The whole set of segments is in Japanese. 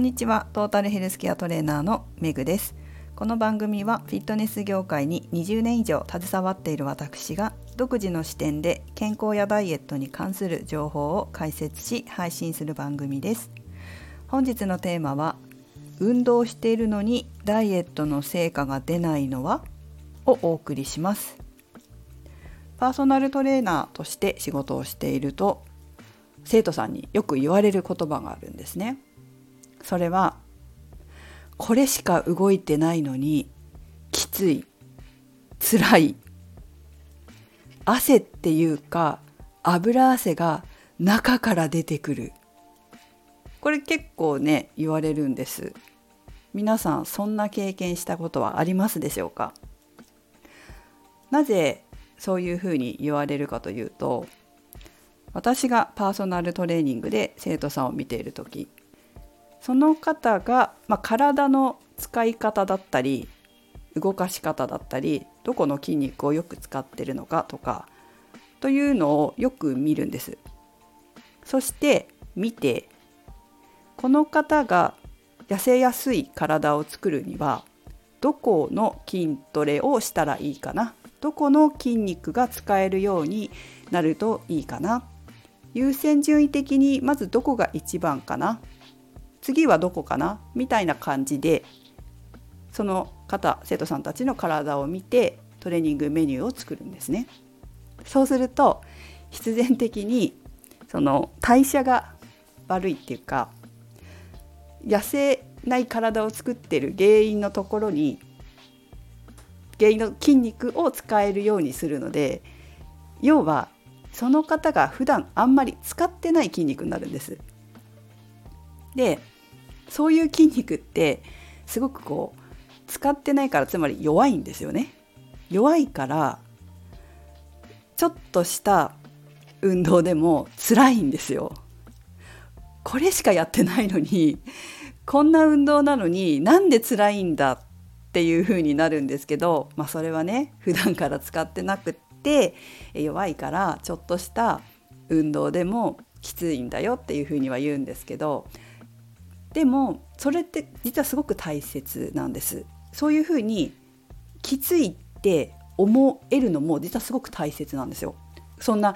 んにちは。トータルヘルスケアトレーナーのメグです。この番組はフィットネス業界に20年以上携わっている私が独自の視点で健康やダイエットに関する情報を解説し配信する番組です。本日のテーマは運動しているのにダイエットの成果が出ないのはをお送りします。パーソナルトレーナーとして仕事をしていると生徒さんによく言われる言葉があるんですね。それはこれしか動いてないのにきつい辛い汗っていうか油汗が中から出てくる。これ結構ね言われるんです。皆さんそんな経験したことはありますでしょうか？なぜそういうふうに言われるかというと私がパーソナルトレーニングで生徒さんを見ている時その方が、まあ、体の使い方だったり動かし方だったりどこの筋肉をよく使ってるのかとかというのをよく見るんです。そして見てこの方が痩せやすい体を作るにはどこの筋トレをしたらいいかなどこの筋肉が使えるようになるといいかな優先順位的にまずどこが一番かな次はどこかな？みたいな感じでその方生徒さんたちの体を見てトレーニングメニューを作るんですね。そうすると必然的にその代謝が悪いっていうか痩せない体を作ってる原因のところに原因の筋肉を使えるようにするので要はその方が普段あんまり使ってない筋肉になるんです。でそういう筋肉ってすごくこう使ってないからつまり弱いんですよね。弱いからちょっとした運動でも辛いんですよ。これしかやってないのにこんな運動なのになんで辛いんだっていう風になるんですけど、まあ、それはね普段から使ってなくって弱いからちょっとした運動でもきついんだよっていう風には言うんですけどでもそれって実はすごく大切なんですそういう風にきついって思えるのも実はすごく大切なんですよそんな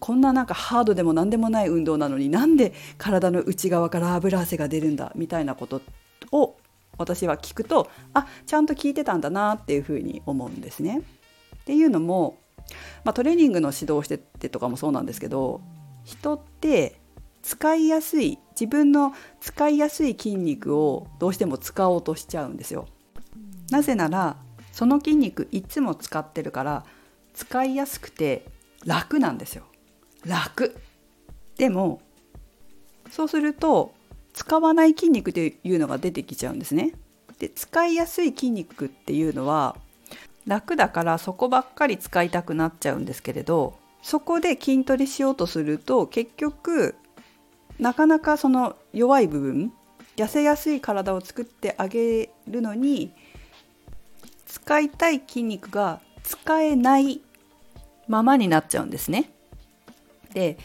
こんななんかハードでも何でもない運動なのになんで体の内側から油汗が出るんだみたいなことを私は聞くとあちゃんと聞いてたんだなっていうふうに思うんですね。っていうのも、まあ、トレーニングの指導しててとかもそうなんですけど人って使いやすい自分の使いやすい筋肉をどうしても使おうとしちゃうんですよ。なぜならその筋肉いつも使ってるから使いやすくて楽なんですよ。楽でもそうすると使わない筋肉というのが出てきちゃうんですね。で使いやすい筋肉っていうのは楽だからそこばっかり使いたくなっちゃうんですけれどそこで筋トレしようとすると結局なかなかその弱い部分痩せやすい体を作ってあげるのに使いたい筋肉が使えないままになっちゃうんですね。で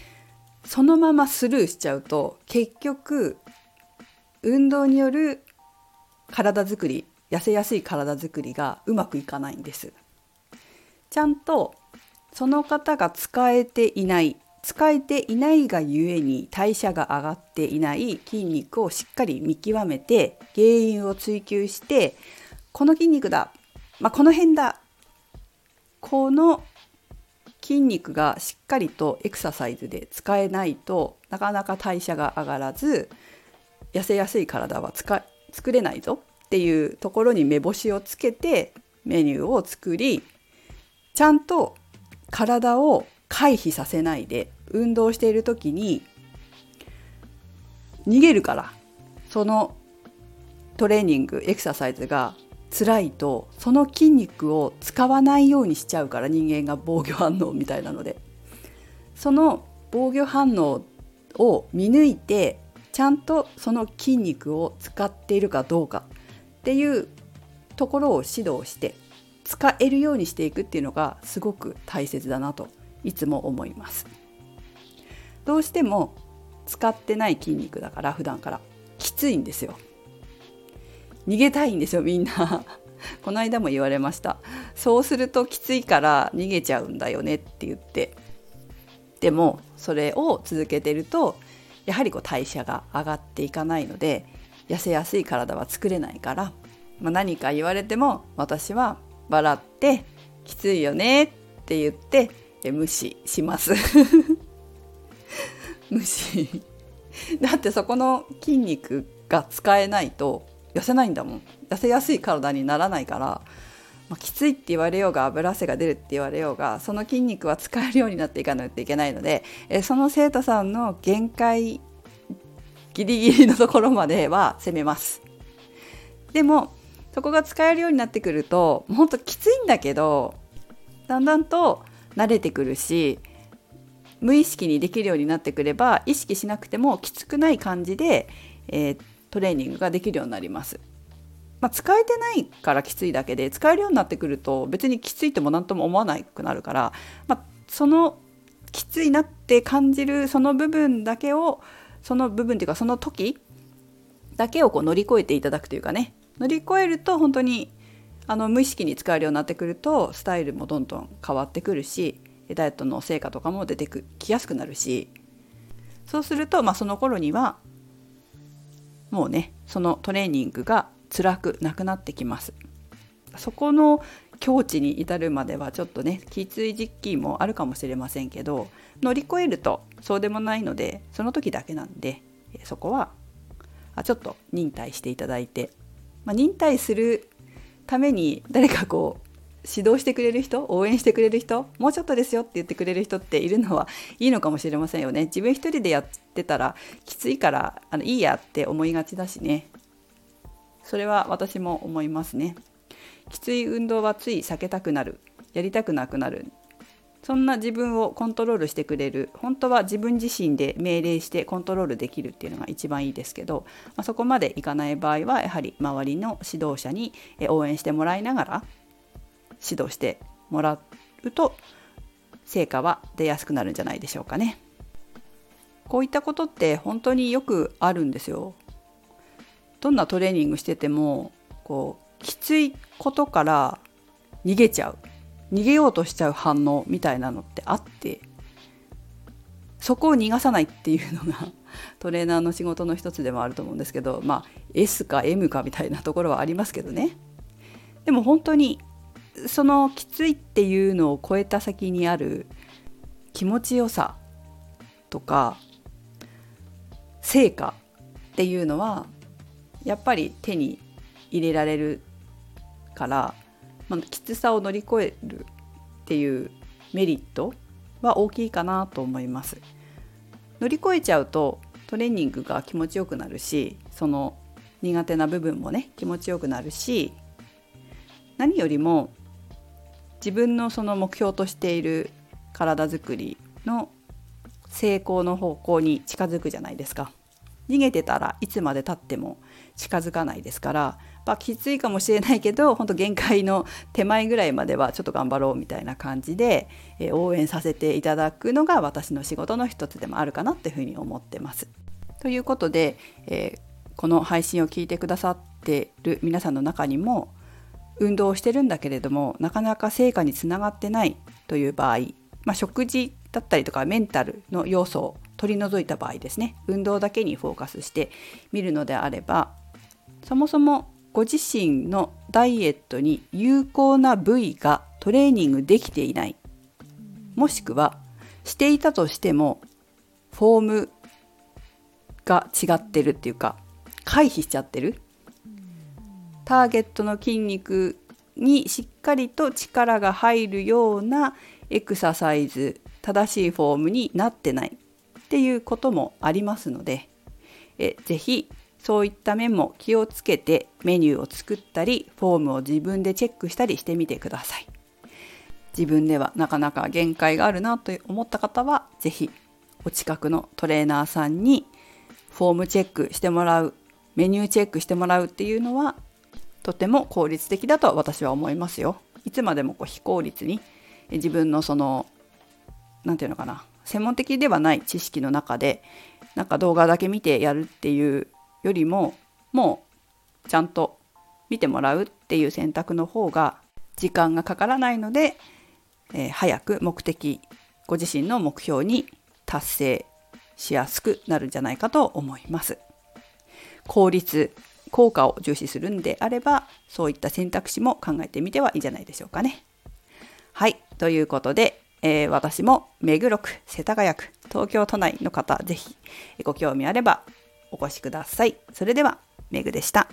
そのままスルーしちゃうと結局運動による体づくり痩せやすい体づくりがうまくいかないんです。ちゃんとその方が使えていない使えていないがゆえに代謝が上がっていない筋肉をしっかり見極めて原因を追求してこの筋肉だ、まあ、この辺だ。この筋肉がしっかりとエクササイズで使えないとなかなか代謝が上がらず痩せやすい体は作れないぞ。っていうところに目星をつけてメニューを作りちゃんと体を回避させないで運動している時に逃げるから。そのトレーニングエクササイズが辛いとその筋肉を使わないようにしちゃうから人間が防御反応みたいなので。その防御反応を見抜いてちゃんとその筋肉を使っているかどうかっていうところを指導して使えるようにしていくっていうのがすごく大切だなと。いつも思います。どうしても使ってない筋肉だから普段から。きついんですよ。逃げたいんですよみんな。この間も言われました。そうするときついから逃げちゃうんだよねって言って。でもそれを続けてるとやはりこう代謝が上がっていかないので痩せやすい体は作れないから、まあ、何か言われても私は笑ってきついよねって言ってで無視します。無視。だってそこの筋肉が使えないと痩せないんだもん。痩せやすい体にならないから、まあ、きついって言われようが油汗が出るって言われようがその筋肉は使えるようになっていかないといけないのでえその生徒さんの限界ギリギリのところまでは攻めます。でもそこが使えるようになってくるとほんときついんだけどだんだんと慣れてくるし無意識にできるようになってくれば意識しなくてもきつくない感じで、えー、トレーニングができるようになります。まあ、使えてないからきついだけで使えるようになってくると別にきついとも何とも思わなくなるから、まあ、そのきついなって感じるその部分だけをその部分っていうかその時だけをこう乗り越えていただくというかね乗り越えると本当にあの無意識に使えるようになってくるとスタイルもどんどん変わってくるしダイエットの成果とかも出てきやすくなるし。そうすると、まあ、その頃にはもうねそのトレーニングが辛くなくなってきます。そこの境地に至るまではちょっとねきつい時期もあるかもしれませんけど乗り越えるとそうでもないのでその時だけなんでそこはちょっと忍耐していただいて、まあ、忍耐するために誰かこう指導してくれる人応援してくれる人もうちょっとですよって言ってくれる人っているのはいいのかもしれませんよね。自分一人でやってたらきついからあのいいやって思いがちだしね。それは私も思いますね。きつい運動はつい避けたくなる。やりたくなくなる。そんな自分をコントロールしてくれる本当は自分自身で命令してコントロールできるっていうのが一番いいですけど、まあ、そこまでいかない場合はやはり周りの指導者に応援してもらいながら指導してもらうと成果は出やすくなるんじゃないでしょうかね。こういったことって本当によくあるんですよ。どんなトレーニングしててもこうきついことから逃げちゃう逃げようとしちゃう反応みたいなのってあってそこを逃がさないっていうのが トレーナーの仕事の一つでもあると思うんですけどまあ S か M かみたいなところはありますけどね。でも本当にそのきついっていうのを超えた先にある気持ちよさとか成果っていうのはやっぱり手に入れられるから、まあ、きつさを乗り越えるっていうメリットは大きいかなと思います。乗り越えちゃうとトレーニングが気持ちよくなるしその苦手な部分もね気持ちよくなるし何よりも自分のその目標としている体づくりの成功の方向に近づくじゃないですか逃げてたらいつまでたっても近づかないですから、まあ、きついかもしれないけど本当限界の手前ぐらいまではちょっと頑張ろうみたいな感じで、え、応援させていただくのが私の仕事の一つでもあるかなっていうふうに思ってます。ということで、えー、この配信を聞いてくださってる皆さんの中にも運動をしてるんだけれどもなかなか成果につながってないという場合、まあ、食事だったりとかメンタルの要素を取り除いた場合ですね運動だけにフォーカスしてみるのであればそもそもご自身のダイエットに有効な部位がトレーニングできていない。もしくはしていたとしてもフォームが違ってるっていうか回避しちゃってる。ターゲットの筋肉にしっかりと力が入るようなエクササイズ正しいフォームになってないっていうこともありますのでえぜひそういった面も気をつけてメニューを作ったりフォームを自分でチェックしたりしてみてください自分ではなかなか限界があるなと思った方は是非お近くのトレーナーさんにフォームチェックしてもらうメニューチェックしてもらうっていうのはとても効率的だと私は思いますよ。いつまでもこう非効率に自分のその何て言うのかな専門的ではない知識の中でなんか動画だけ見てやるっていうよりももうちゃんと見てもらうっていう選択の方が時間がかからないので、えー、早く目的ご自身の目標に達成しやすくなるんじゃないかと思います。効率効果を重視するんであればそういった選択肢も考えてみてはいいんじゃないでしょうかね。はいということで、えー、私も目黒区世田谷区東京都内の方是非ご興味あればお越しください。それではメグでした。